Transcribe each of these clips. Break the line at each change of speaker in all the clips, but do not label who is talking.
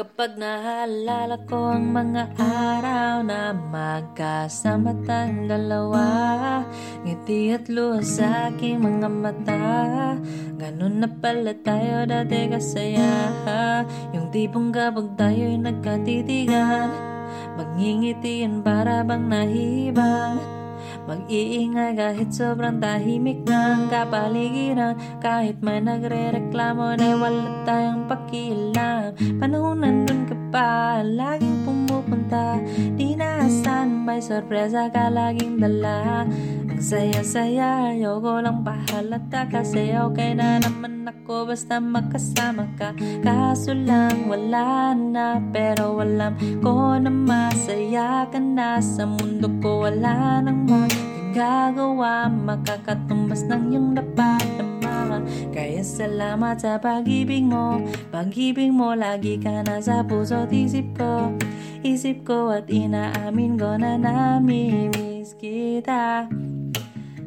Kapag naalala ko ang mga araw na magkasama tayong dalawa Ngiti at luha sa aking mga mata Ganun na pala tayo dati kasaya. Yung tipong kapag tayo'y nagkatitigan Magngingitian para bang nahibang Mag-iingay kahit sobrang tahimik ng kapaligiran. Kahit may nagre-reklamo na wala tayong pakialam. Panahon nandun ka pa, laging pumupunta. Di may sorpresa ka laging dala. Ang saya-saya, ayoko lang pahalata. Kasi okay na naman ako basta makasama ka. Kaso lang wala na, pero alam ko na masaya ka na. Sa mundo ko wala nang mga gagawa. Makakatumbas ng iyong napadama Kaya salamat sa pag-ibig mo. Pag-ibig mo lagi ka na sa puso't isip ko Isip ko at inaamin ko na namimiss kita.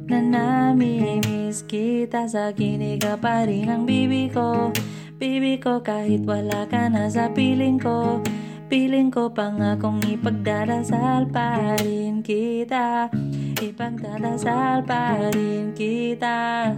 Na namimiss kita. Sa kinig ka pa rin ang bibi ko. Bibi ko kahit wala ka na sa piling ko. Piling ko pangakong ipagdarasal pa rin kita. Ipagdarasal pa rin kita